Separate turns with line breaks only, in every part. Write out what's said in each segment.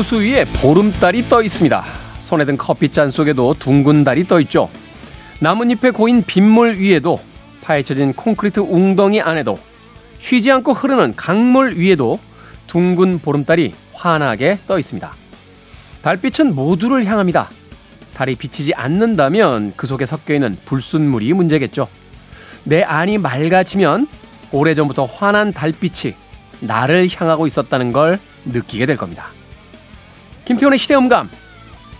호수 위에 보름달이 떠 있습니다. 손에 든 커피잔 속에도 둥근 달이 떠 있죠. 나뭇잎에 고인 빗물 위에도 파헤쳐진 콘크리트 웅덩이 안에도 쉬지 않고 흐르는 강물 위에도 둥근 보름달이 환하게 떠 있습니다. 달빛은 모두를 향합니다. 달이 비치지 않는다면 그 속에 섞여 있는 불순물이 문제겠죠. 내 안이 맑아지면 오래전부터 환한 달빛이 나를 향하고 있었다는 걸 느끼게 될 겁니다. 김태훈의 시대음감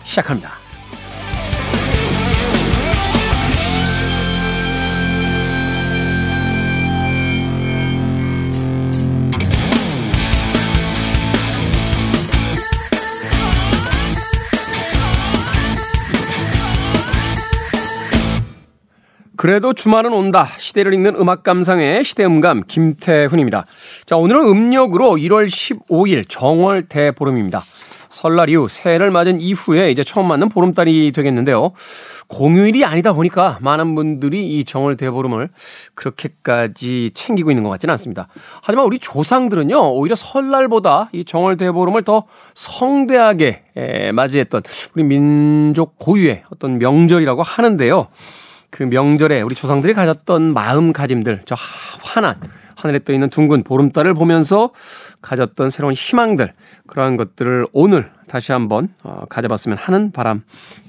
시작합니다. 그래도 주말은 온다. 시대를 읽는 음악 감상의 시대음감 김태훈입니다. 자, 오늘은 음력으로 1월 15일 정월 대보름입니다. 설날 이후 새해를 맞은 이후에 이제 처음 맞는 보름달이 되겠는데요. 공휴일이 아니다 보니까 많은 분들이 이 정월 대보름을 그렇게까지 챙기고 있는 것 같지는 않습니다. 하지만 우리 조상들은요, 오히려 설날보다 이 정월 대보름을 더 성대하게 맞이했던 우리 민족 고유의 어떤 명절이라고 하는데요. 그 명절에 우리 조상들이 가졌던 마음가짐들, 저 환한 하늘에 떠 있는 둥근 보름달을 보면서 가졌던 새로운 희망들, 그러한 것들을 오늘 다시 한번 어, 가져봤으면 하는 바람이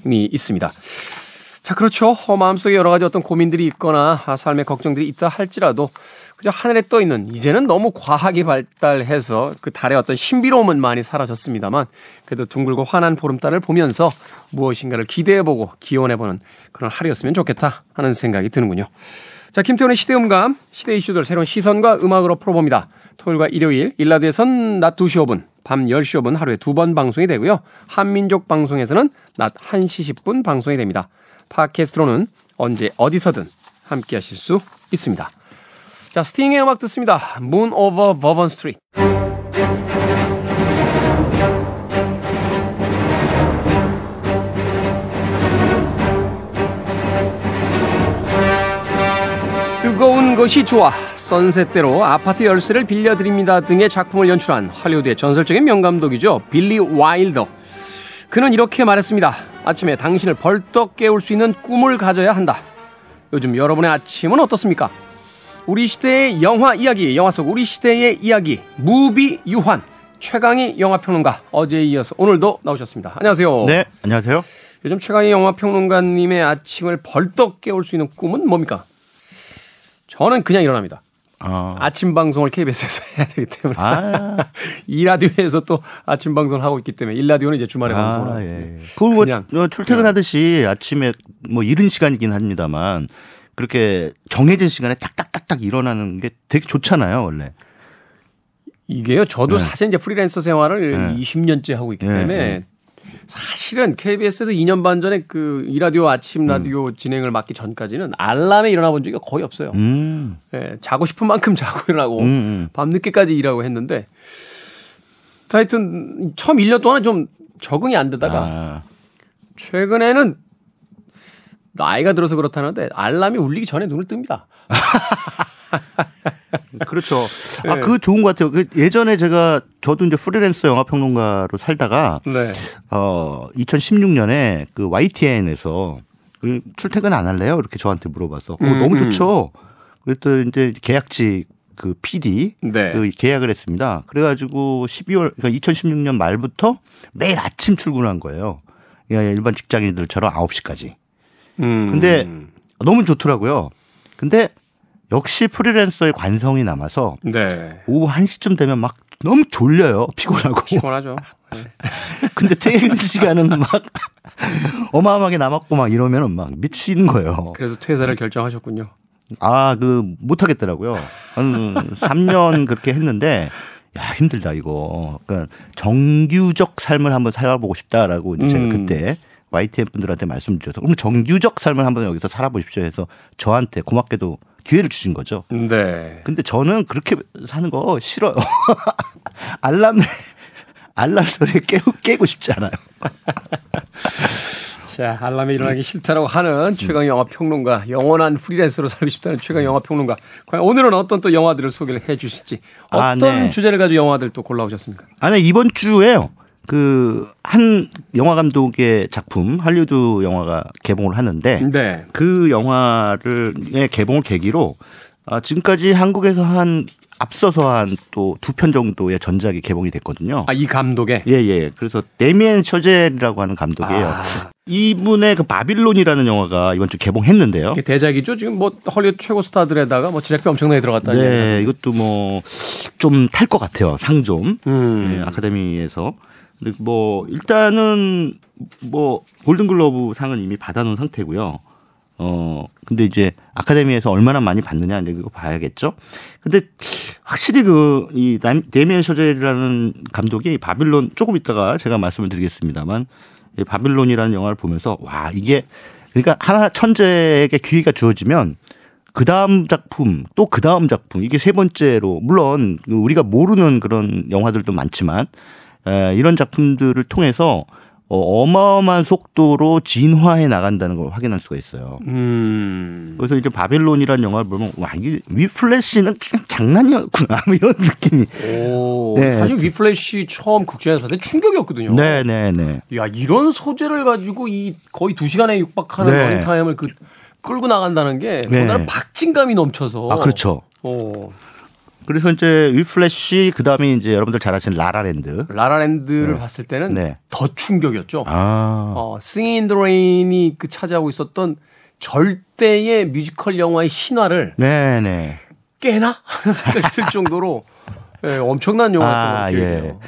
있습니다. 자, 그렇죠. 어, 마음속에 여러 가지 어떤 고민들이 있거나 아, 삶의 걱정들이 있다 할지라도 그저 하늘에 떠 있는 이제는 너무 과학이 발달해서 그 달의 어떤 신비로움은 많이 사라졌습니다만 그래도 둥글고 환한 보름달을 보면서 무엇인가를 기대해보고 기원해보는 그런 하루였으면 좋겠다 하는 생각이 드는군요. 자, 김태훈의 시대음감, 시대 이슈들 새로운 시선과 음악으로 풀어봅니다. 토요일과 일요일, 일라드에선 낮 2시 5분, 밤 10시 5분 하루에 두 번 방송이 되고요. 한민족 방송에서는 낮 1시 10분 방송이 됩니다. 팟캐스트로는 언제 어디서든 함께 하실 수 있습니다. 자, 스팅의 음악 듣습니다. Moon over Bourbon Street. 뜨거운 것이 좋아 선셋대로 아파트 열쇠를 빌려드립니다 등의 작품을 연출한 할리우드의 전설적인 명감독이죠. 빌리 와일더. 그는 이렇게 말했습니다. 아침에 당신을 벌떡 깨울 수 있는 꿈을 가져야 한다. 요즘 여러분의 아침은 어떻습니까 우리 시대의 영화 이야기 영화 속 우리 시대의 이야기 무비 유환 최강희 영화평론가 어제에 이어서 오늘도 나오셨습니다 안녕하세요
네 안녕하세요
요즘 최강희 영화평론가님의 아침을 벌떡 깨울 수 있는 꿈은 뭡니까 저는 그냥 일어납니다. 어. 아침 방송을 KBS에서 해야 되기 때문에 아. 이 라디오에서 또 아침 방송을 하고 있기 때문에 일 라디오는 이제 주말에 아, 방송을 하고 예.
그냥 뭐 출퇴근하듯이 아침에 뭐 이른 시간이긴 합니다만 그렇게 정해진 시간에 딱딱딱딱 일어나는 게 되게 좋잖아요 원래.
이게요. 저도 네. 사실 이제 프리랜서 생활을 네. 20년째 하고 있기 네, 때문에 네. 사실은 KBS에서 2년 반 전에 그 이라디오 아침 라디오 음. 진행을 맡기 전까지는 알람에 일어나 본 적이 거의 없어요. 음. 예, 자고 싶은 만큼 자고 일어나고 음. 음. 밤 늦게까지 일하고 했는데 하여튼 처음 1년 동안은 좀 적응이 안 되다가 아. 최근에는 나이가 들어서 그렇다는데 알람이 울리기 전에 눈을 뜹니다.
그렇죠. 네. 아, 그 좋은 것 같아요. 그 예전에 제가 저도 이제 프리랜서 영화 평론가로 살다가 네. 어 2016년에 그 YTN에서 그 출퇴근 안 할래요? 이렇게 저한테 물어봐서 어, 음, 너무 음. 좋죠. 그랬더니 이제 계약직 그 PD 네. 그 계약을 했습니다. 그래가지고 12월 그러니까 2016년 말부터 매일 아침 출근한 거예요. 일반 직장인들처럼 9시까지. 음. 근데 너무 좋더라고요. 근데 역시 프리랜서의 관성이 남아서 네. 오후 1시쯤 되면 막 너무 졸려요. 피곤하고.
피곤하죠. 네.
근데 퇴근 시간은 막 어마어마하게 남았고 막 이러면은 막 미치는 거예요.
그래서 퇴사를 결정하셨군요.
아, 그, 못하겠더라고요. 한 3년 그렇게 했는데, 야, 힘들다, 이거. 그러니까 정규적 삶을 한번 살아보고 싶다라고 이제 음. 그때 YTN 분들한테 말씀드려서, 그럼 정규적 삶을 한번 여기서 살아보십시오 해서 저한테 고맙게도 기회를 주신 거죠. 네. 근데 저는 그렇게 사는 거 싫어요. 알람 알람 소리에 깨고, 깨고 싶지 않아요.
자, 알람이 일어나기 싫다라고 하는 최강 영화 평론가, 영원한 프리랜서로 살고 싶다는 최강 영화 평론가. 과연 오늘은 어떤 또 영화들을 소개를 해 주실지, 어떤 아, 네. 주제를 가지고 영화들 또 골라오셨습니까?
아, 네, 이번 주에요. 그 한 영화 감독의 작품 할리우드 영화가 개봉을 하는데 네. 그 영화를 개봉을 계기로 아, 지금까지 한국에서 한 앞서서 한 또 두 편 정도의 전작이 개봉이 됐거든요.
아, 이 감독의?
예, 예. 그래서 데미엔 처젤이라고 하는 감독이에요. 아. 이분의 그 바빌론이라는 영화가 이번 주 개봉했는데요.
대작이죠. 지금 뭐 헐리우드 최고 스타들에다가 뭐 제작비 엄청나게 들어갔다.
네, 이것도 뭐 좀 탈 것 같아요. 상 좀. 음. 네, 아카데미에서. 근데 뭐 일단은 뭐 골든글러브 상은 이미 받아놓은 상태고요. 어 근데 이제 아카데미에서 얼마나 많이 받느냐 이제 그거 봐야겠죠. 근데 확실히 그이 데미안 셔젤이라는 감독이 바빌론 조금 있다가 제가 말씀을 드리겠습니다만 이 바빌론이라는 영화를 보면서 와 이게 그러니까 하나 천재에게 기회가 주어지면 그 다음 작품 또 그 다음 작품 이게 세 번째로 물론 우리가 모르는 그런 영화들도 많지만 에, 이런 작품들을 통해서 어, 어마어마한 속도로 진화해 나간다는 걸 확인할 수가 있어요. 음. 그래서 이제 바벨론이라는 영화를 보면 와 이게 위플래시는 장난이었구나 뭐 이런 느낌이.
오, 네. 사실 위플래시 처음 극장에서 봤을 때 충격이었거든요.
네네네. 네,
네. 야 이런 소재를 가지고 이 거의 두 시간에 육박하는 네. 러닝타임을 그 끌고 나간다는 게 네. 나는 박진감이 넘쳐서.
아 그렇죠. 오. 그래서 이제 위플래시 그다음에 이제 여러분들 잘 아시는 라라랜드.
라라랜드를 네. 봤을 때는 네. 더 충격이었죠. 아. 어, Singin' the Rain이 그 차지하고 있었던 절대의 뮤지컬 영화의 신화를 네네. 네. 깨나 하는 생각이 들 정도로 네, 엄청난 영화였던 아, 것 같아요.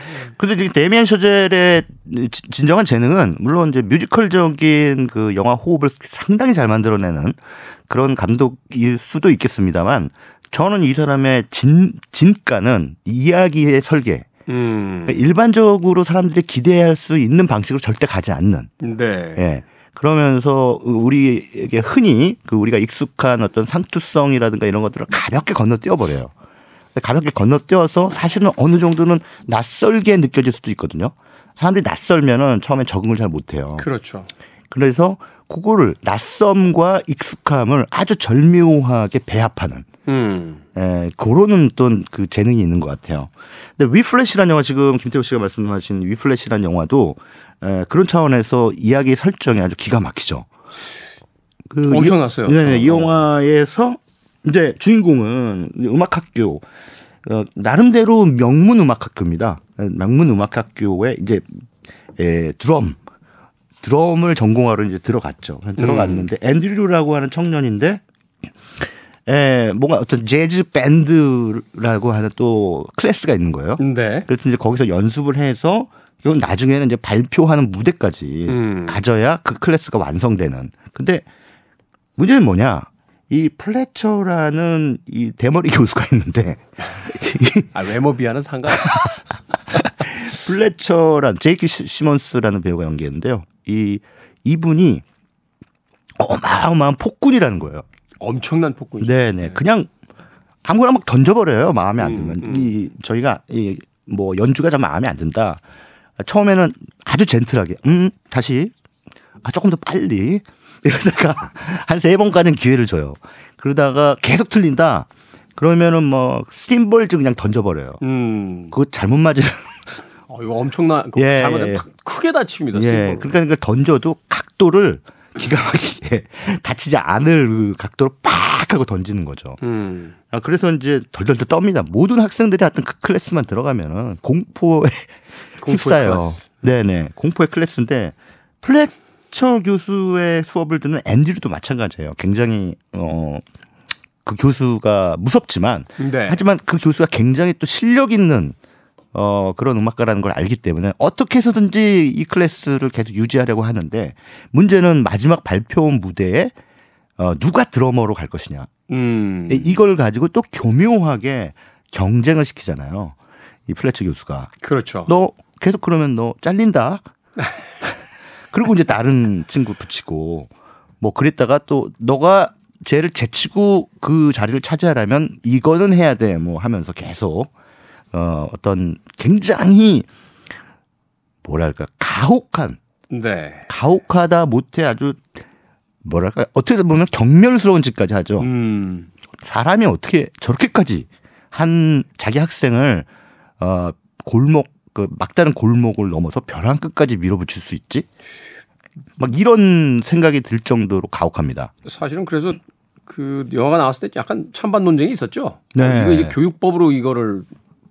예.
데미안 쇼젤의 진정한 재능은 물론 이제 뮤지컬적인 그 영화 호흡을 상당히 잘 만들어내는 그런 감독일 수도 있겠습니다만 저는 이 사람의 진, 진가는 이야기의 설계. 음. 그러니까 일반적으로 사람들이 기대할 수 있는 방식으로 절대 가지 않는. 네. 예. 그러면서 우리에게 흔히 그 우리가 익숙한 어떤 상투성이라든가 이런 것들을 가볍게 건너뛰어 버려요. 가볍게 건너뛰어서 사실은 어느 정도는 낯설게 느껴질 수도 있거든요. 사람들이 낯설면은 처음에 적응을 잘 못해요.
그렇죠.
그래서 그거를 낯섦과 익숙함을 아주 절묘하게 배합하는 음. 예, 그런 어떤 그 재능이 있는 것 같아요. 근데 위플래시라는 영화 지금 김태호 씨가 말씀하신 위플래시라는 영화도 예, 그런 차원에서 이야기 설정이 아주 기가 막히죠.
그 엄청났어요.
네, 네, 이 영화에서 이제 주인공은 음악학교 어, 나름대로 명문 음악학교입니다. 명문 음악학교에 이제 에, 드럼 드럼을 전공하러 이제 들어갔죠. 들어갔는데 음. 앤드류라고 하는 청년인데 에 뭔가 어떤 재즈 밴드라고 하는 또 클래스가 있는 거예요. 네. 그래서 이제 거기서 연습을 해서 이건 나중에는 이제 발표하는 무대까지 음. 가져야 그 클래스가 완성되는. 근데 문제는 뭐냐? 이 플래처라는 이 대머리 교수가 있는데
아 외모 비하는 상관
플래처란 J.K. 시몬스라는 배우가 연기했는데요. 이 이분이 어마어마한 폭군이라는 거예요.
엄청난 폭군이죠.
네네. 네. 그냥 아무거나 막 던져버려요. 마음에 안 음, 들면. 음, 음. 이 저희가 이 뭐 연주가 좀 마음에 안 든다. 처음에는 아주 gentle하게 음 다시 아 조금 더 빨리 이러다가 한 세 번까지는 기회를 줘요. 그러다가 계속 틀린다. 그러면은 뭐 스팀볼즈 그냥 던져버려요. 음. 그거 잘못 맞으면
어, 이거 엄청나. 예, 잘못하면 예. 크게 다칩니다. 예.
그러니까, 그러니까 던져도 각도를 기가 막히게 다치지 않을 그 각도로 팍 하고 던지는 거죠. 음. 아, 그래서 이제 덜덜덜 떱니다. 모든 학생들이 하여튼 그 클래스만 들어가면은 공포에 휩싸요. 네네. 공포의 클래스인데 플래처 교수의 수업을 듣는 앤드류도 마찬가지예요. 굉장히 어. 그 교수가 무섭지만 네. 하지만 그 교수가 굉장히 또 실력 있는 어, 그런 음악가라는 걸 알기 때문에 어떻게 해서든지 이 클래스를 계속 유지하려고 하는데 문제는 마지막 발표 무대에 어, 누가 드러머로 갈 것이냐. 음. 이걸 가지고 또 교묘하게 경쟁을 시키잖아요. 이 플래처 교수가.
그렇죠.
너 계속 그러면 너 잘린다. 그리고 이제 다른 친구 붙이고 뭐 그랬다가 또 너가 쟤를 제치고 그 자리를 차지하려면 이거는 해야 돼. 뭐 하면서 계속 어, 어떤 굉장히 뭐랄까 가혹한 네. 가혹하다 못해 아주 뭐랄까 어떻게 보면 경멸스러운 짓까지 하죠. 음. 사람이 어떻게 저렇게까지 한 자기 학생을 어 골목 그 막다른 골목을 넘어서 벼랑 끝까지 밀어붙일 수 있지? 막 이런 생각이 들 정도로 가혹합니다.
사실은 그래서 그 영화가 나왔을 때 약간 찬반 논쟁이 있었죠. 네. 이거 교육법으로 이거를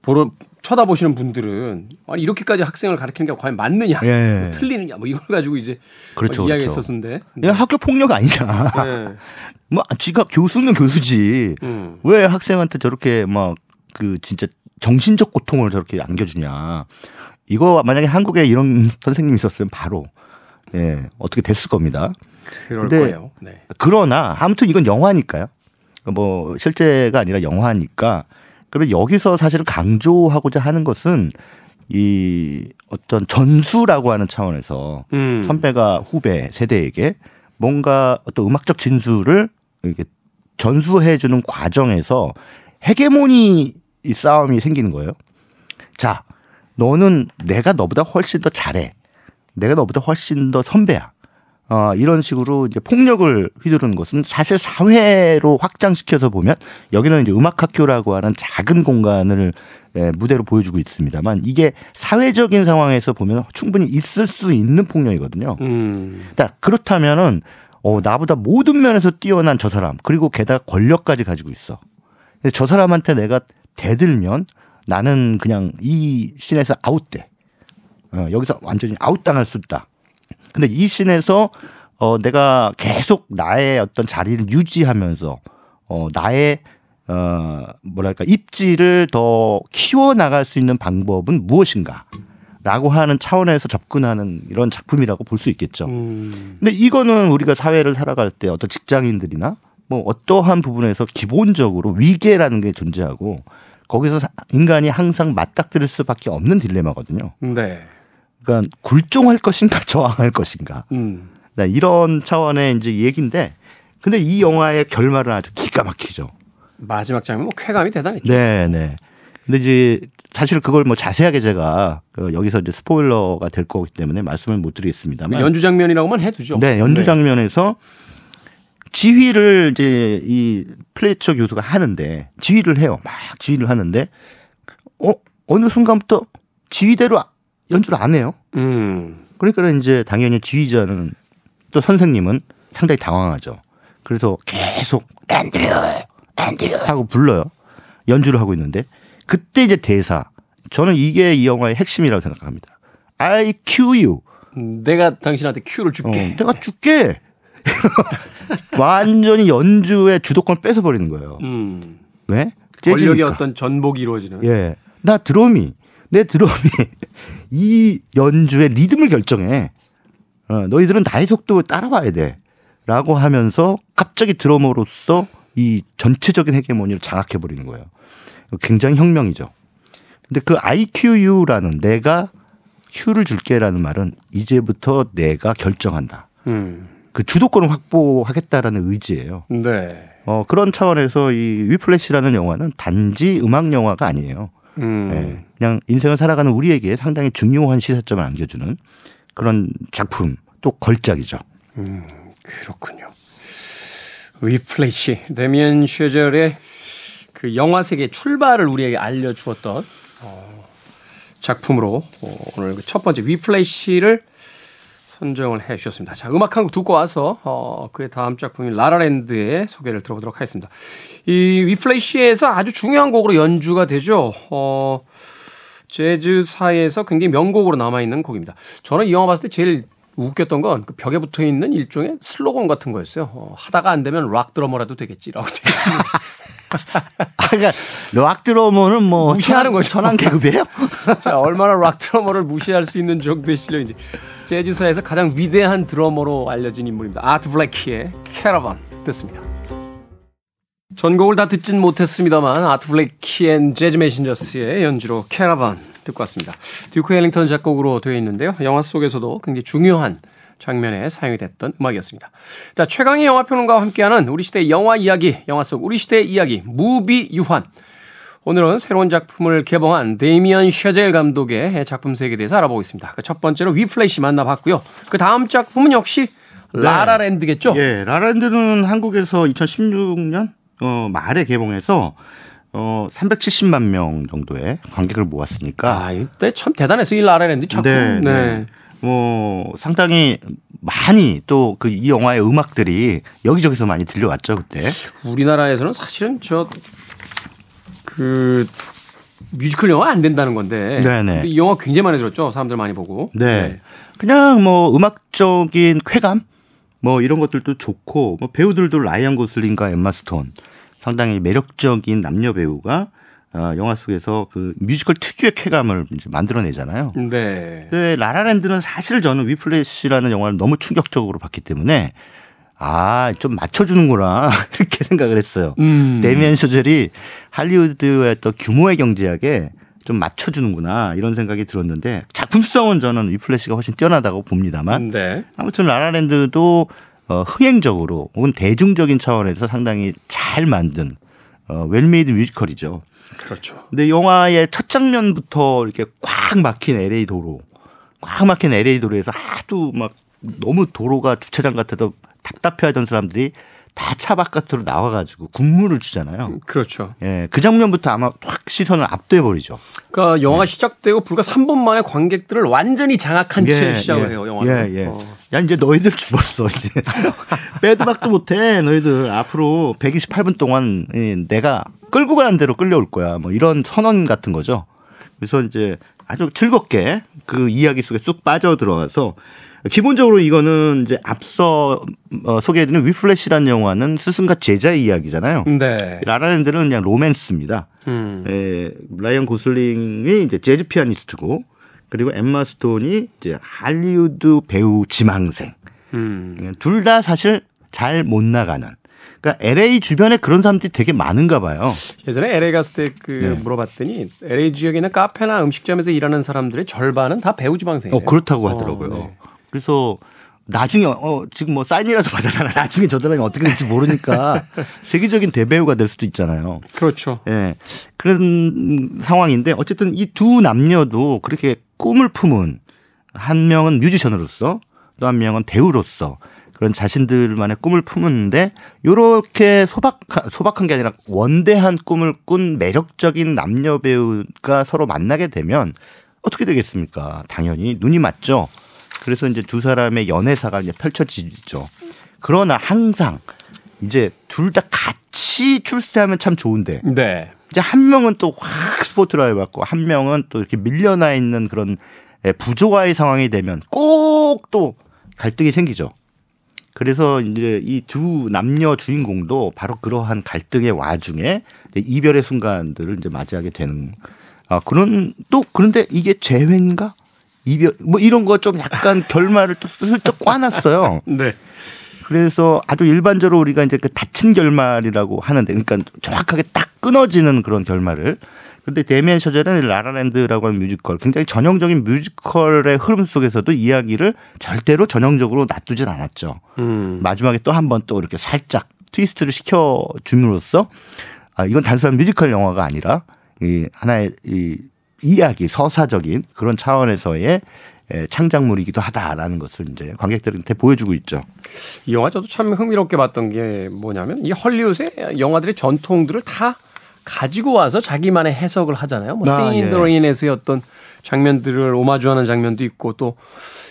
보러 쳐다보시는 분들은 아니 이렇게까지 학생을 가르치는 게 과연 맞느냐, 예. 뭐 틀리느냐, 뭐 이걸 가지고 이제 그렇죠, 이야기 그렇죠. 했었는데.
네. 학교 폭력 아니냐. 네. 뭐 지가 교수는 교수지. 음. 왜 학생한테 저렇게 막 그 진짜 정신적 고통을 저렇게 안겨주냐. 이거 만약에 한국에 이런 선생님이 있었으면 바로 예 어떻게 됐을 겁니다.
그럴 거예요. 네.
그러나 아무튼 이건 영화니까요. 뭐 실제가 아니라 영화니까 그러면 여기서 사실은 강조하고자 하는 것은 이 어떤 전수라고 하는 차원에서 음. 선배가 후배 세대에게 뭔가 어떤 음악적 진수를 이렇게 전수해 주는 과정에서 헤게모니 이 싸움이 생기는 거예요. 자, 너는 내가 너보다 훨씬 더 잘해. 내가 너보다 훨씬 더 선배야. 어, 이런 식으로 이제 폭력을 휘두르는 것은 사실 사회로 확장시켜서 보면 여기는 이제 음악학교라고 하는 작은 공간을 예, 무대로 보여주고 있습니다만 이게 사회적인 상황에서 보면 충분히 있을 수 있는 폭력이거든요. 음. 그러니까 그렇다면은 어, 나보다 모든 면에서 뛰어난 저 사람 그리고 게다가 권력까지 가지고 있어. 근데 저 사람한테 내가 대들면 나는 그냥 이 씬에서 아웃돼. 어, 여기서 완전히 아웃당할 수 있다. 근데 이 씬에서 어 내가 계속 나의 어떤 자리를 유지하면서 어 나의 어 뭐랄까 입지를 더 키워 나갈 수 있는 방법은 무엇인가? 라고 하는 차원에서 접근하는 이런 작품이라고 볼 수 있겠죠. 음. 근데 이거는 우리가 사회를 살아갈 때 어떤 직장인들이나 뭐 어떠한 부분에서 기본적으로 위계라는 게 존재하고 거기서 인간이 항상 맞닥뜨릴 수밖에 없는 딜레마거든요. 네. 그러니까 굴종할 것인가 저항할 것인가. 음. 네, 이런 차원의 이제 얘기인데 근데 이 영화의 결말은 아주 기가 막히죠.
마지막 장면 뭐 쾌감이 대단했죠.
네, 네. 근데 이제 사실 그걸 뭐 자세하게 제가 그 여기서 이제 스포일러가 될 거기 때문에 말씀을 못 드리겠습니다만
연주 장면이라고만 해두죠.
네, 연주 네. 장면에서 지휘를 이제 이 플레이처 교수가 하는데 지휘를 해요. 막 지휘를 하는데 어 어느 순간부터 지휘대로 연주를 안 해요. 음. 그러니까 이제 당연히 지휘자는 또 선생님은 상당히 당황하죠. 그래서 계속 앤드류, 앤드류 하고 불러요. 연주를 하고 있는데 그때 이제 대사. 저는 이게 이 영화의 핵심이라고 생각합니다. I cue you.
음, 내가 당신한테 큐를 줄게.
어, 내가 줄게. 완전히 연주의 주도권을 뺏어버리는 거예요. 음. 왜?
권력의 어떤 전복이 이루어지는.
예. 나 드럼이 내 드럼이 이 연주의 리듬을 결정해. 어, 너희들은 나의 속도를 따라와야 돼. 라고 하면서 갑자기 드러머로서 이 전체적인 헤게모니를 장악해 버리는 거예요. 굉장히 혁명이죠. 근데 그 IQU라는 내가 휴를 줄게라는 말은 이제부터 내가 결정한다. 음. 그 주도권을 확보하겠다라는 의지예요. 네. 어, 그런 차원에서 이 위플래시라는 영화는 단지 음악 영화가 아니에요. 음. 네. 그냥 인생을 살아가는 우리에게 상당히 중요한 시사점을 안겨주는 그런 작품 또 걸작이죠. 음,
그렇군요. 위플래시 데미안 쉐절의 그 영화 세계 출발을 우리에게 알려주었던 어, 작품으로 어, 오늘 그첫 번째 위플래시를 선정을 해 주셨습니다. 자, 음악 한 곡 듣고 와서 어, 그의 다음 작품인 라라랜드의 소개를 들어보도록 하겠습니다. 이 위플래시에서 아주 중요한 곡으로 연주가 되죠. 어, 재즈사에서 굉장히 명곡으로 남아있는 곡입니다. 저는 이 영화 봤을 때 제일 웃겼던 건 그 벽에 붙어 있는 일종의 슬로건 같은 거였어요. 어, 하다가 안 되면 락 드러머라도 되겠지라고 되어 있습니다.
아, 그러니까 락 드러머는 뭐
무시하는 거죠.
천한 계급이에요?
자, 얼마나 락 드러머를 무시할 수 있는 정도의 실력인지. 재즈사에서 가장 위대한 드러머로 알려진 인물입니다. 아트 블랙키의 캐러반 듣습니다. 전곡을 다 듣진 못했습니다만 아트 블랙키 앤 재즈 메신저스의 연주로 캐러반 듣고 왔습니다. 듀크 엘링턴 작곡으로 되어 있는데요. 영화 속에서도 굉장히 중요한 장면에 사용이 됐던 음악이었습니다. 자, 최강의 영화평론가와 함께하는 우리 시대 영화 이야기, 영화 속 우리 시대 이야기, 무비 유환. 오늘은 새로운 작품을 개봉한 데이미언 셔젤 감독의 작품 세계에 대해서 알아보겠습니다. 그 첫 번째로 위플래시 만나봤고요. 그 다음 작품은 역시 네. 라라랜드겠죠?
예, 라라랜드는 한국에서 2016년 어, 말에 개봉해서 어 370만 명 정도의 관객을 모았으니까.
아, 이때 참 대단했어요. 이 라라랜드 작품. 네. 네. 네.
뭐 상당히 많이 또 그 이 영화의 음악들이 여기저기서 많이 들려왔죠 그때.
우리나라에서는 사실은 저 그 뮤지컬 영화 안 된다는 건데. 네네. 이 영화 굉장히 많이 들었죠. 사람들 많이 보고.
네. 네. 그냥 뭐 음악적인 쾌감 뭐 이런 것들도 좋고 뭐 배우들도 라이언 고슬링과 엠마 스톤 상당히 매력적인 남녀 배우가 어, 영화 속에서 그 뮤지컬 특유의 쾌감을 이제 만들어내잖아요. 네. 근데 라라랜드는 사실 저는 위플래시라는 영화를 너무 충격적으로 봤기 때문에 아, 좀 맞춰주는구나. 이렇게 생각을 했어요. 음. 데미안 셔젤이 할리우드의 또 규모의 경제학에 좀 맞춰주는구나. 이런 생각이 들었는데 작품성은 저는 위플래시가 훨씬 뛰어나다고 봅니다만. 네. 아무튼 라라랜드도 어, 흥행적으로 혹은 대중적인 차원에서 상당히 잘 만든 어, well-made 뮤지컬이죠.
그렇죠.
근데 영화의 첫 장면부터 이렇게 꽉 막힌 LA 도로, 꽉 막힌 LA 도로에서 하도 막 너무 도로가 주차장 같아도 답답해하던 사람들이 다 차 바깥으로 나와가지고 군무를 주잖아요.
그렇죠.
예, 그 장면부터 아마 확 시선을 압도해 버리죠.
그러니까 영화 네. 시작되고 불과 3분 만에 관객들을 완전히 장악한 예, 채 시작을 예, 해요. 영화는. 예, 예. 어.
야 이제 너희들 죽었어 이제 빼도 박도 못해 너희들 앞으로 128분 동안 내가 끌고 가는 대로 끌려올 거야. 뭐 이런 선언 같은 거죠. 그래서 이제 아주 즐겁게 그 이야기 속에 쑥 빠져 들어가서 기본적으로 이거는 이제 앞서 어, 소개해드린 위플래시라는 영화는 스승과 제자의 이야기잖아요. 네. 라라랜드는 그냥 로맨스입니다. 음. 에, 라이언 고슬링이 이제 재즈 피아니스트고 그리고 엠마 스톤이 이제 할리우드 배우 지망생. 음. 둘다 사실 잘 못 나가는 그러니까 LA 주변에 그런 사람들이 되게 많은가 봐요.
예전에 LA 갔을 때그 네. 물어봤더니 LA 지역에 있는 카페나 음식점에서 일하는 사람들의 절반은 다 배우 지방생이에요.
어, 그렇다고 하더라고요. 어, 네. 그래서 나중에 어 지금 뭐 사인이라도 받아잖아. 나중에 저 사람이 어떻게 될지 모르니까 세계적인 대배우가 될 수도 있잖아요.
그렇죠.
예. 네. 그런 상황인데 어쨌든 이 두 남녀도 그렇게 꿈을 품은 한 명은 뮤지션으로서 또 한 명은 배우로서 그런 자신들만의 꿈을 품었는데 요렇게 소박 소박한 게 아니라 원대한 꿈을 꾼 매력적인 남녀 배우가 서로 만나게 되면 어떻게 되겠습니까? 당연히 눈이 맞죠. 그래서 이제 두 사람의 연애사가 이제 펼쳐지죠. 그러나 항상 이제 둘 다 같이 출세하면 참 좋은데. 네. 이제 한 명은 또 확 스포트라이트 받고 한 명은 또 이렇게 밀려나 있는 그런 부조화의 상황이 되면 꼭 또 갈등이 생기죠. 그래서 이제 이 두 남녀 주인공도 바로 그러한 갈등의 와중에 이별의 순간들을 이제 맞이하게 되는 아 그런 또 그런데 이게 재회인가 이별 뭐 이런 거 좀 약간 결말을 또 슬쩍 꽈놨어요. 네. 그래서 아주 일반적으로 우리가 이제 그 닫힌 결말이라고 하는데 그러니까 정확하게 딱 끊어지는 그런 결말을 근데 데미안 셔젤은 라라랜드라고 하는 뮤지컬 굉장히 전형적인 뮤지컬의 흐름 속에서도 이야기를 절대로 전형적으로 놔두진 않았죠. 음. 마지막에 또 한 번 또 이렇게 살짝 트위스트를 시켜 줌으로써 아 이건 단순한 뮤지컬 영화가 아니라 이 하나의 이 이야기 서사적인 그런 차원에서의 창작물이기도 하다라는 것을 이제 관객들한테 보여주고 있죠.
이 영화 저도 참 흥미롭게 봤던 게 뭐냐면 이 헐리우드의 영화들의 전통들을 다 가지고 와서 자기만의 해석을 하잖아요. 뭐 아, 예. 어떤 장면들을 오마주하는 장면도 있고 또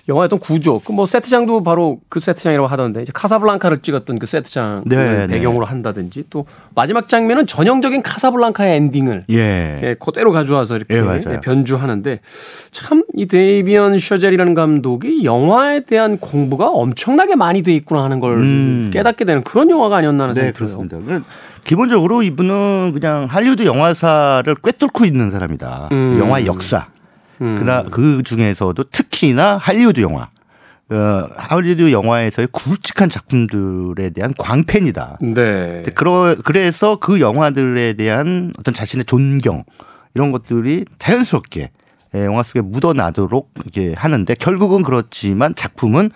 영화의 어떤 구조, 그 뭐 세트장도 바로 그 세트장이라고 하던데 이제 카사블랑카를 찍었던 그 세트장 네, 네. 배경으로 한다든지 또 마지막 장면은 전형적인 카사블랑카의 엔딩을 예. 예 그대로 가져와서 이렇게 예, 변주하는데 참 이 데이미언 셔젤이라는 감독이 영화에 대한 공부가 엄청나게 많이 돼 있구나 하는 걸 음. 깨닫게 되는 그런 영화가 아니었나 하는 네, 생각이 들어요. 그렇습니다.
기본적으로 이분은 그냥 할리우드 영화사를 꿰뚫고 있는 사람이다. 음. 영화 역사. 음. 그나 그 중에서도 특히나 할리우드 영화. 어, 할리우드 영화에서의 굵직한 작품들에 대한 광팬이다. 네. 그러, 그래서 그 영화들에 대한 어떤 자신의 존경 이런 것들이 자연스럽게 예, 영화 속에 묻어나도록 이렇게 하는데 결국은 그렇지만 작품은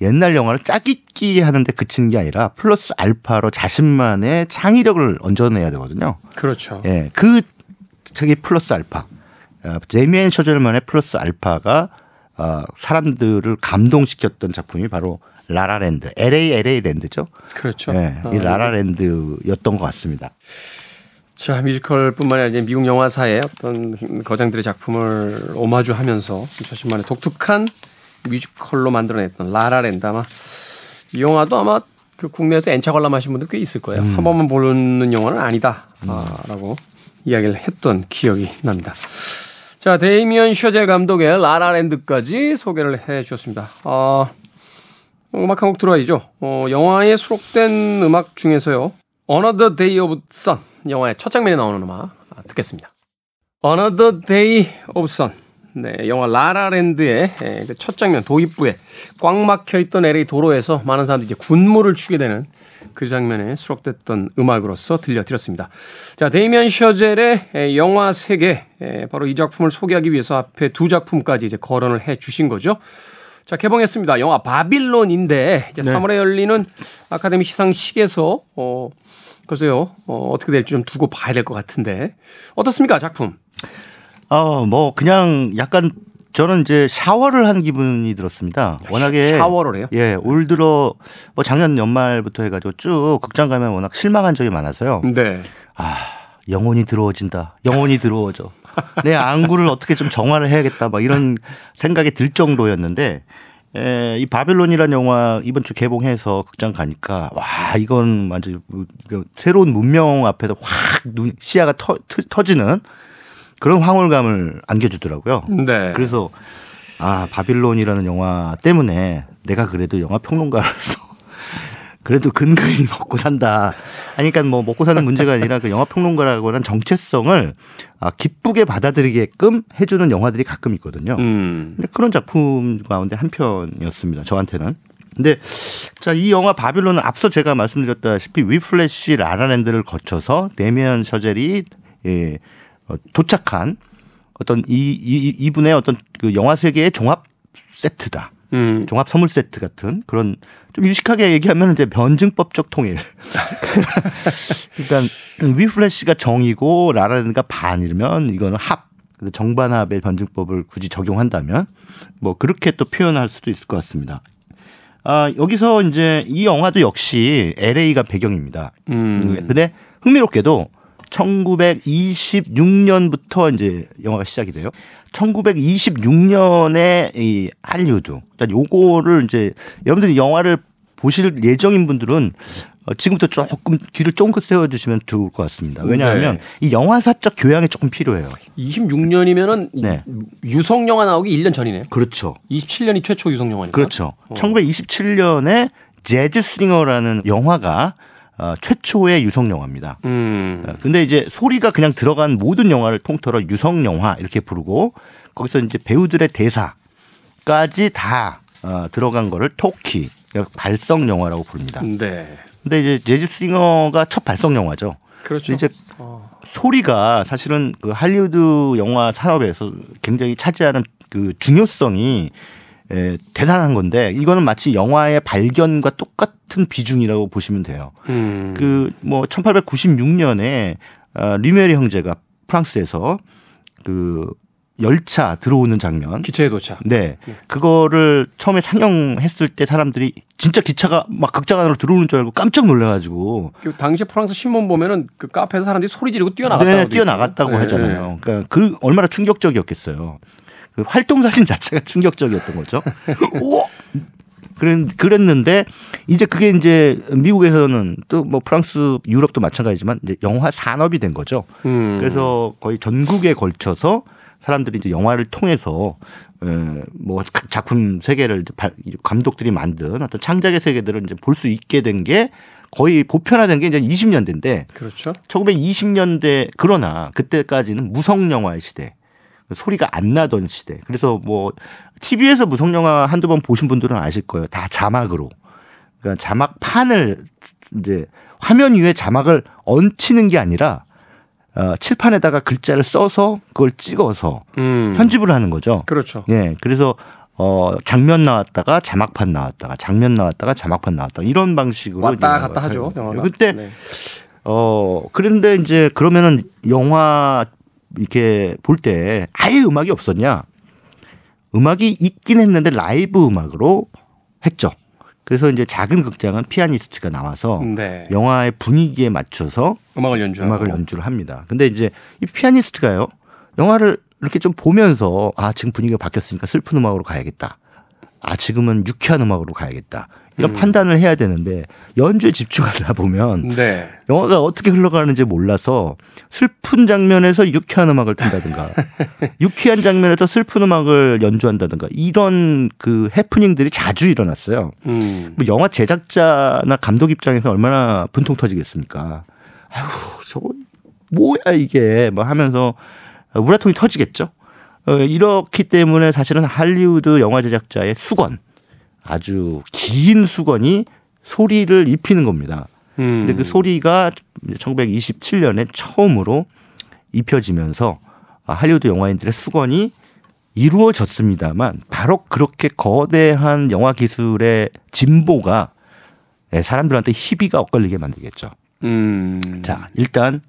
옛날 영화를 짜깁기 하는데 그치는 게 아니라 플러스 알파로 자신만의 창의력을 얹어내야 되거든요.
그렇죠.
예, 그 저기 플러스 알파. 데미안 셔젤만의 플러스 알파가 어, 사람들을 감동시켰던 작품이 바로 라라랜드, La La Land죠.
그렇죠.
예, 이 아, 라라랜드였던 것 같습니다.
자, 뮤지컬뿐만 아니라 미국 영화사의 어떤 거장들의 작품을 오마주하면서 2010만에 독특한 뮤지컬로 만들어냈던 라라랜드 아마 이 영화도 아마 그 국내에서 N차 관람하신 분들 꽤 있을 거예요. 음. 한 번만 보는 영화는 아니다라고 이야기를 했던 기억이 납니다. 자, 데이미언 셔젤 감독의 라라랜드까지 소개를 해 주셨습니다. 어, 음악 한 곡 들어야죠. 어, 영화에 수록된 음악 중에서요. Another Day of Sun 영화의 첫 장면에 나오는 음악 듣겠습니다. Another Day of Sun 네, 영화 라라랜드의 예, 그첫 장면 도입부에 꽉 막혀 있던 LA 도로에서 많은 사람들이 군무를 추게 되는 그 장면에 수록됐던 음악으로서 들려드렸습니다. 자, 데이미언 셔젤의 예, 영화 세계 예, 바로 이 작품을 소개하기 위해서 앞에 두 작품까지 이제 거론을 해 주신 거죠. 자, 개봉했습니다. 영화 바빌론인데 이제 네. 3월에 열리는 아카데미 시상식에서 어 글쎄요. 어, 어떻게 될지 좀 두고 봐야 될 것 같은데. 어떻습니까, 작품?
어, 뭐 그냥 약간 저는 이제 샤워를 한 기분이 들었습니다. 워낙에
샤워를 해요?
예, 올 들어 뭐 작년 연말부터 해가지고 쭉 극장 가면 워낙 실망한 적이 많아서요. 네. 아 영혼이 들어워진다. 영혼이 들어워져. 내 안구를 어떻게 좀 정화를 해야겠다. 막 이런 생각이 들 정도였는데 에, 이 바벨론이라는 영화 이번 주 개봉해서 극장 가니까 와 이건 완전 새로운 문명 앞에서 확 눈, 시야가 터, 터지는 그런 황홀감을 안겨주더라고요. 네. 그래서 아 바빌론이라는 영화 때문에 내가 그래도 영화 평론가로서 그래도 근근히 먹고 산다. 하니까 뭐 먹고 사는 문제가 아니라 그 영화 평론가라고 하는 정체성을 아, 기쁘게 받아들이게끔 해주는 영화들이 가끔 있거든요. 음. 근데 그런 작품 가운데 한 편이었습니다. 저한테는. 근데 자 이 영화 바빌론은 앞서 제가 말씀드렸다시피 위플래시 라라랜드를 거쳐서 데미안 셔젤이 예, 어, 도착한 어떤 이, 이 이분의 어떤 그 영화 세계의 종합 세트다. 음. 종합 선물 세트 같은 그런 좀 유식하게 얘기하면 이제 변증법적 통일. 그러니까 위플래시가 정이고 라라랜드가 반이면 이거는 합. 정반합의 변증법을 굳이 적용한다면 뭐 그렇게 또 표현할 수도 있을 것 같습니다. 아, 여기서 이제 이 영화도 역시 LA가 배경입니다. 음. 근데 흥미롭게도 1926년부터 이제 영화가 시작이 돼요. 1926년에 이 할리우드. 요거를 이제 여러분들이 영화를 보실 예정인 분들은 어, 지금부터 조금 귀를 쫑긋 세워주시면 좋을 것 같습니다. 왜냐하면 네. 이 영화사적 교양이 조금 필요해요.
26년이면은 네. 유성 영화 나오기 1년 전이네요.
그렇죠.
27년이 최초 유성 영화니까.
그렇죠. 어. 1927년에 재즈 스링어라는 영화가 어, 최초의 유성 영화입니다. 음. 어, 근데 이제 소리가 그냥 들어간 모든 영화를 통틀어 유성 영화 이렇게 부르고 거기서 이제 배우들의 대사까지 다 어, 들어간 거를 토키 발성 영화라고 부릅니다. 네. 근데 이제 재즈 싱어가 첫 발성 영화죠.
그렇죠.
이제 어. 소리가 사실은 그 할리우드 영화 산업에서 굉장히 차지하는 그 중요성이 에, 대단한 건데 이거는 마치 영화의 발견과 똑같은 비중이라고 보시면 돼요. 음. 그뭐 1896년에 어, 리메리 형제가 프랑스에서 그 열차 들어오는 장면.
기차에 도착.
네. 네. 그거를 처음에 상영했을 때 사람들이 진짜 기차가 막 극장 안으로 들어오는 줄 알고 깜짝 놀라가지고.
그 당시 프랑스 신문 보면은 그 카페에서 사람들이 소리 지르고 뛰어나갔다고.
네, 뛰어나갔다고 네. 하잖아요. 그러니까 그 얼마나 충격적이었겠어요. 그 활동 사진 자체가 충격적이었던 거죠. 오! 그랬는데 이제 그게 이제 미국에서는 또 뭐 프랑스, 유럽도 마찬가지지만 이제 영화 산업이 된 거죠. 음. 그래서 거의 전국에 걸쳐서 사람들이 이제 영화를 통해서 뭐 작품 세계를 감독들이 만든 어떤 창작의 세계들을 이제 볼 수 있게 된 게 거의 보편화된 게 이제 20년대인데
그렇죠.
1920년대 그러나 그때까지는 무성 영화의 시대. 소리가 안 나던 시대. 그래서 뭐 TV에서 무성 영화 한두 번 보신 분들은 아실 거예요. 다 자막으로. 그러니까 자막판을 이제 화면 위에 자막을 얹히는 게 아니라 어, 칠판에다가 글자를 써서 그걸 찍어서 음. 편집을 하는 거죠.
그렇죠.
예. 그래서 어, 장면 나왔다가 자막판 나왔다가 장면 나왔다가 자막판 나왔다 이런 방식으로
왔다 갔다 하죠. 영화가.
그때 네. 어 그런데 이제 그러면은 영화 이렇게 볼 때 아예 음악이 없었냐? 음악이 있긴 했는데 라이브 음악으로 했죠. 그래서 이제 작은 극장은 피아니스트가 나와서 네. 영화의 분위기에 맞춰서
음악을 연주
음악을 연주를 합니다. 근데 이제 이 피아니스트가요. 영화를 이렇게 좀 보면서 아 지금 분위기가 바뀌었으니까 슬픈 음악으로 가야겠다. 아 지금은 유쾌한 음악으로 가야겠다. 이런 음. 판단을 해야 되는데 연주에 집중하다 보면 네. 영화가 어떻게 흘러가는지 몰라서 슬픈 장면에서 유쾌한 음악을 튼다든가 유쾌한 장면에서 슬픈 음악을 연주한다든가 이런 그 해프닝들이 자주 일어났어요. 음. 뭐 영화 제작자나 감독 입장에서 얼마나 분통 터지겠습니까? 아휴 저거 뭐야 이게 뭐 하면서 우라통이 터지겠죠. 어, 이렇기 때문에 사실은 할리우드 영화 제작자의 수건 아주 긴 수건이 소리를 입히는 겁니다. 음. 근데 그 소리가 1927년에 처음으로 입혀지면서 할리우드 영화인들의 수건이 이루어졌습니다만 바로 그렇게 거대한 영화 기술의 진보가 사람들한테 희비가 엇갈리게 만들겠죠. 음. 자, 일단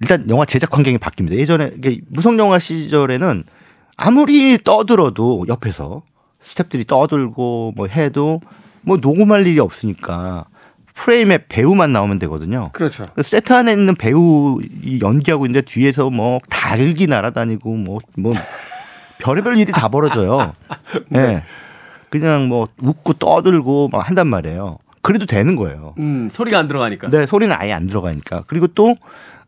일단 영화 제작 환경이 바뀝니다. 예전에 무성 영화 시절에는 아무리 떠들어도 옆에서 스탭들이 떠들고 뭐 해도 뭐 녹음할 일이 없으니까 프레임에 배우만 나오면 되거든요.
그렇죠.
세트 안에 있는 배우 연기하고 있는데 뒤에서 뭐 달기 날아다니고 뭐뭐 뭐 별의별 일이 다 벌어져요. 네. 네. 그냥 뭐 웃고 떠들고 막 한단 말이에요. 그래도 되는 거예요.
음, 소리가 안 들어가니까.
네, 소리는 아예 안 들어가니까. 그리고 또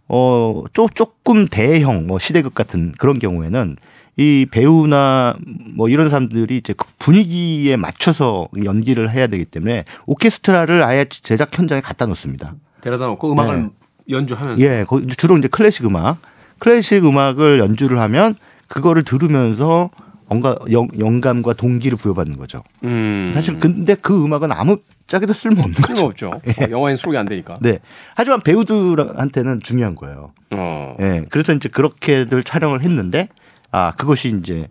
어, 조, 조금 대형 뭐 시대극 같은 그런 경우에는 이 배우나 뭐 이런 사람들이 이제 그 분위기에 맞춰서 연기를 해야 되기 때문에 오케스트라를 아예 제작 현장에 갖다 놓습니다.
데려다 놓고 음악을 네. 연주하면서.
예, 주로 이제 클래식 음악, 클래식 음악을 연주를 하면 그거를 들으면서 영감, 영감과 동기를 부여받는 거죠. 음. 사실 근데 그 음악은 아무 짝에도 쓸모없는 거죠.
쓸모없죠. 예. 어, 영화엔 수록이 안 되니까.
네. 하지만 배우들한테는 중요한 거예요. 어. 예. 그래서 이제 그렇게들 촬영을 했는데 아 그것이 이제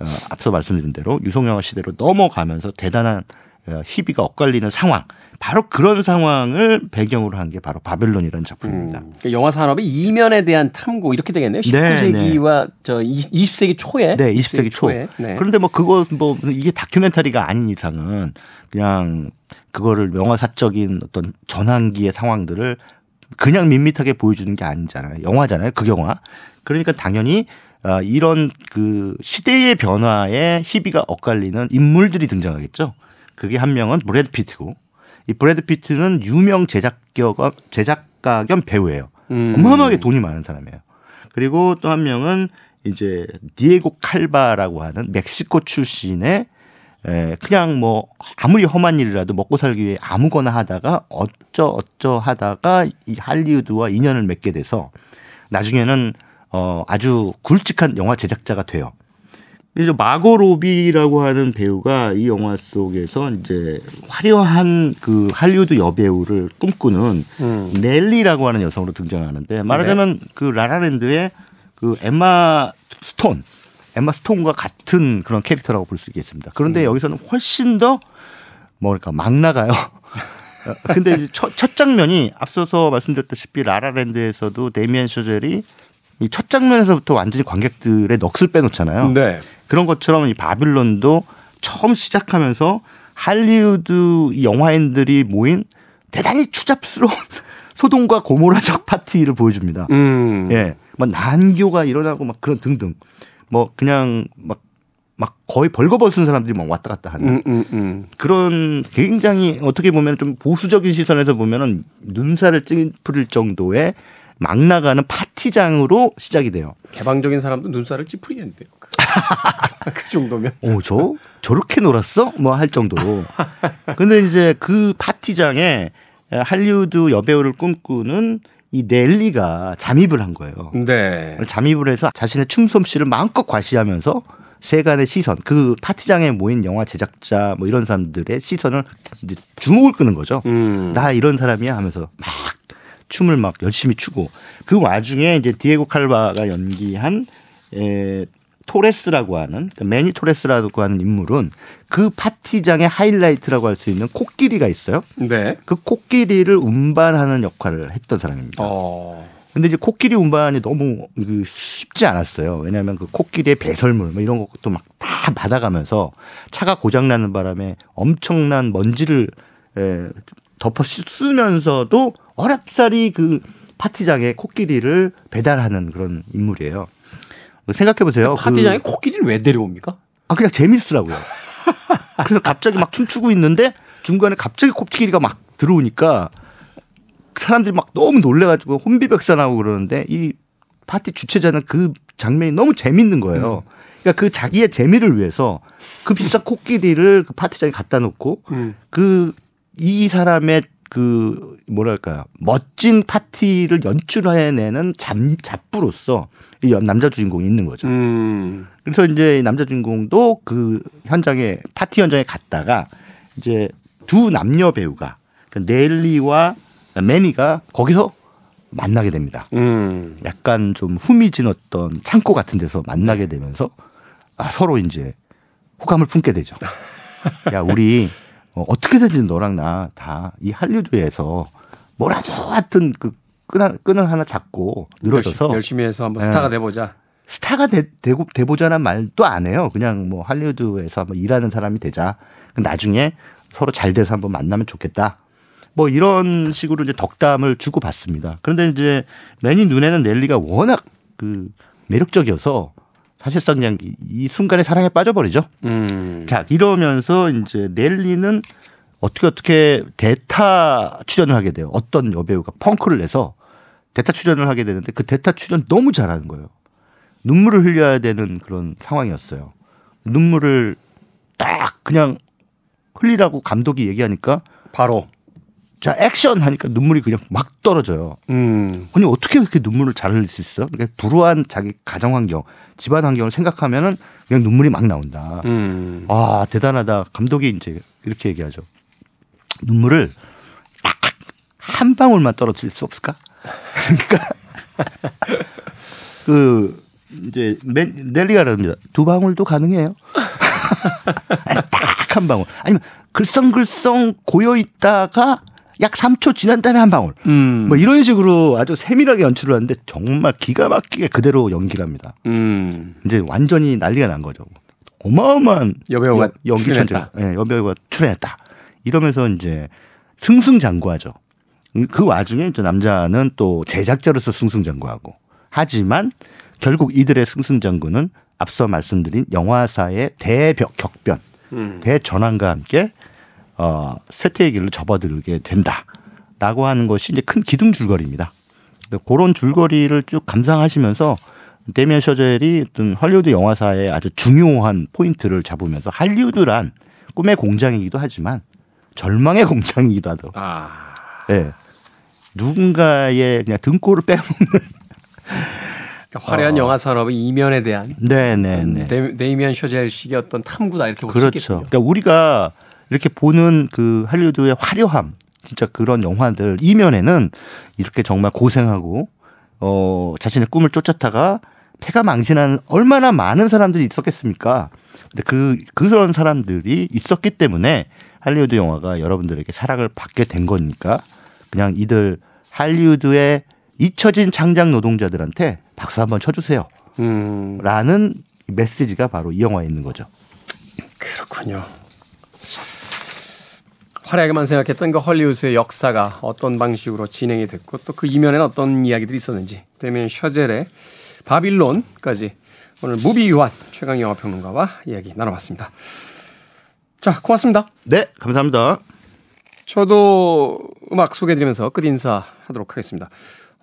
어, 앞서 말씀드린 대로 유성영화 시대로 넘어가면서 대단한 어, 희비가 엇갈리는 상황. 바로 그런 상황을 배경으로 한 게 바로 바벨론이라는 작품입니다. 음,
그러니까 영화 산업의 이면에 대한 탐구 이렇게 되겠네요. 19세기와 네, 네. 저 20 세기 초에.
네, 20세기, 20세기 초. 네. 그런데 뭐 그거 뭐 이게 다큐멘터리가 아닌 이상은 그냥 그거를 영화사적인 어떤 전환기의 상황들을 그냥 밋밋하게 보여주는 게 아니잖아요. 영화잖아요. 극영화. 그러니까 당연히 아, 이런 그 시대의 변화에 희비가 엇갈리는 인물들이 등장하겠죠. 그게 한 명은 브래드 피트고 이 브래드 피트는 유명 제작가 제작가 겸 배우예요. 음. 어마어마하게 돈이 많은 사람이에요. 그리고 또 한 명은 이제 디에고 칼바라고 하는 멕시코 출신의 에 그냥 뭐 아무리 험한 일이라도 먹고 살기 위해 아무거나 하다가 어쩌 어쩌 하다가 이 할리우드와 인연을 맺게 돼서 나중에는 어, 아주 굵직한 영화 제작자가 돼요. 이제 마고 로비라고 하는 배우가 이 영화 속에서 이제 화려한 그 할리우드 여배우를 꿈꾸는 음. 넬리라고 하는 여성으로 등장하는데 말하자면 네. 그 라라랜드의 그 엠마 스톤, 엠마 스톤과 같은 그런 캐릭터라고 볼 수 있겠습니다. 그런데 음. 여기서는 훨씬 더 뭐랄까 막 나가요. 근데 첫, 첫 장면이 앞서서 말씀드렸다시피 라라랜드에서도 데미안 셔젤이 이 첫 장면에서부터 완전히 관객들의 넋을 빼놓잖아요. 네. 그런 것처럼 이 바빌론도 처음 시작하면서 할리우드 영화인들이 모인 대단히 추잡스러운 소돔과 고모라적 파티를 보여줍니다. 음. 예. 막 난교가 일어나고 막 그런 등등. 뭐 그냥 막, 막 거의 벌거벗은 사람들이 막 왔다 갔다 하는 음, 음, 음. 그런 굉장히 어떻게 보면 좀 보수적인 시선에서 보면은 눈살을 찌푸릴 정도의 막 나가는 파티장으로 시작이 돼요.
개방적인 사람도 눈살을 찌푸리겠는데요. 그 정도면.
오, 저 저렇게 놀았어? 뭐 할 정도로. 근데 이제 그 파티장에 할리우드 여배우를 꿈꾸는 이 넬리가 잠입을 한 거예요. 네. 잠입을 해서 자신의 춤 솜씨를 마음껏 과시하면서 세간의 시선, 그 파티장에 모인 영화 제작자 뭐 이런 사람들의 시선을 주목을 끄는 거죠. 음. 나 이런 사람이야 하면서 막 춤을 막 열심히 추고 그 와중에 이제 디에고 칼바가 연기한 에, 토레스라고 하는 그러니까 매니 토레스라고 하는 인물은 그 파티장의 하이라이트라고 할 수 있는 코끼리가 있어요. 네. 그 코끼리를 운반하는 역할을 했던 사람입니다. 어. 근데 이제 코끼리 운반이 너무 그 쉽지 않았어요. 왜냐하면 그 코끼리의 배설물 뭐 이런 것도 막다막 받아가면서 차가 고장 나는 바람에 엄청난 먼지를 에, 덮어 쓰면서도 어렵사리 그 파티장에 코끼리를 배달하는 그런 인물이에요. 생각해 보세요.
그 파티장에 그, 코끼리를 왜 데려옵니까?
아 그냥 재밌으라고요. 그래서 갑자기 막 춤추고 있는데 중간에 갑자기 코끼리가 막 들어오니까 사람들이 막 너무 놀래가지고 혼비백산하고 그러는데 이 파티 주최자는 그 장면이 너무 재밌는 거예요. 음. 그러니까 그 자기의 재미를 위해서 그 비싼 코끼리를 그 파티장에 갖다 놓고 음. 그이 사람의 그 뭐랄까요 멋진 파티를 연출해내는 잡, 잡부로서 이 남자 주인공이 있는 거죠. 음. 그래서 이제 남자 주인공도 그 현장에 파티 현장에 갔다가 이제 두 남녀 배우가 그 넬리와 매니가 거기서 만나게 됩니다. 음. 약간 좀 후미진 어떤 창고 같은 데서 만나게 되면서 아, 서로 이제 호감을 품게 되죠. 야, 우리 어, 어떻게든지 너랑 나 다 이 한류드에서 뭐라도 하여튼 그 끈을, 끈을 하나 잡고 늘어져서
열심히, 열심히 해서 한번 스타가 네. 돼보자.
스타가 되, 되고 돼보자는 말도 안 해요. 그냥 뭐 할리우드에서 한번 일하는 사람이 되자. 나중에 서로 잘 돼서 한번 만나면 좋겠다. 뭐 이런 식으로 이제 덕담을 주고 받습니다. 그런데 이제 매니 눈에는 넬리가 워낙 그 매력적이어서 사실상 그냥 이 순간에 사랑에 빠져버리죠. 음. 자 이러면서 이제 넬리는 어떻게 어떻게 대타 출연을 하게 돼요. 어떤 여배우가 펑크를 내서 대타 출연을 하게 되는데 그 대타 출연 너무 잘하는 거예요. 눈물을 흘려야 되는 그런 상황이었어요. 눈물을 딱 그냥 흘리라고 감독이 얘기하니까
바로
자 액션 하니까 눈물이 그냥 막 떨어져요. 음. 아니 어떻게 그렇게 눈물을 잘 흘릴 수 있어? 그러니까 불우한 자기 가정 환경, 집안 환경을 생각하면은 그냥 눈물이 막 나온다. 음. 아 대단하다. 감독이 이제 이렇게 얘기하죠. 눈물을 딱 한 방울만 떨어뜨릴 수 없을까? 그러니까 그 이제 넬리가 그럽니다. 두 방울도 가능해요. 딱 한 방울. 아니면 글썽글썽 고여 있다가 약 3초 지난 다음에 한 방울. 음. 뭐 이런 식으로 아주 세밀하게 연출을 하는데 정말 기가 막히게 그대로 연기를 합니다. 음. 이제 완전히 난리가 난 거죠. 어마어마한
여배우가
연기 천재. 네, 여배우가 출연했다. 이러면서 이제 승승장구하죠. 그 와중에 또 남자는 또 제작자로서 승승장구하고 하지만 결국 이들의 승승장구는 앞서 말씀드린 영화사의 대격변, 음. 대전환과 함께 어, 쇠퇴의 길로 접어들게 된다라고 하는 것이 이제 큰 기둥 줄거리입니다. 그런 줄거리를 쭉 감상하시면서 데미안 셔젤이 어떤 헐리우드 영화사의 아주 중요한 포인트를 잡으면서 할리우드란 꿈의 공장이기도 하지만 절망의 공장이기도 하다. 아. 네. 누군가의 그냥 등골을 빼먹는
그러니까 화려한 어. 영화 산업의 이면에 대한
네네네
데, 데이미안 셔젤식의 어떤 탐구다 이렇게 볼수
그렇죠. 있겠군요. 그러니까 우리가 이렇게 보는 그 할리우드의 화려함, 진짜 그런 영화들 이면에는 이렇게 정말 고생하고 어 자신의 꿈을 쫓았다가 폐가 망신하는 얼마나 많은 사람들이 있었겠습니까? 근데 그 그런 사람들이 있었기 때문에 할리우드 영화가 여러분들에게 사랑을 받게 된 거니까 그냥 이들 할리우드의 잊혀진 창작 노동자들한테 박수 한번 쳐주세요. 음. 라는 메시지가 바로 이 영화에 있는 거죠.
그렇군요. 화려하게만 생각했던 그 헐리우드의 역사가 어떤 방식으로 진행이 됐고 또 그 이면에는 어떤 이야기들이 있었는지 데미안 셔젤의 바빌론까지 오늘 무비 유한 최강 영화 평론가와 이야기 나눠봤습니다. 자, 고맙습니다.
네, 감사합니다.
저도 음악 소개해드리면서 끝 인사하도록 하겠습니다.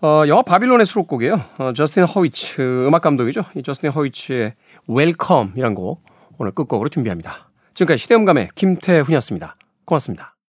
어, 영화 바빌론의 수록곡이에요. 어, 저스틴 허위츠 음악 감독이죠. 이 저스틴 허위츠의 웰컴이란 곡 오늘 끝곡으로 준비합니다. 지금까지 시대음감의 김태훈이었습니다. 고맙습니다.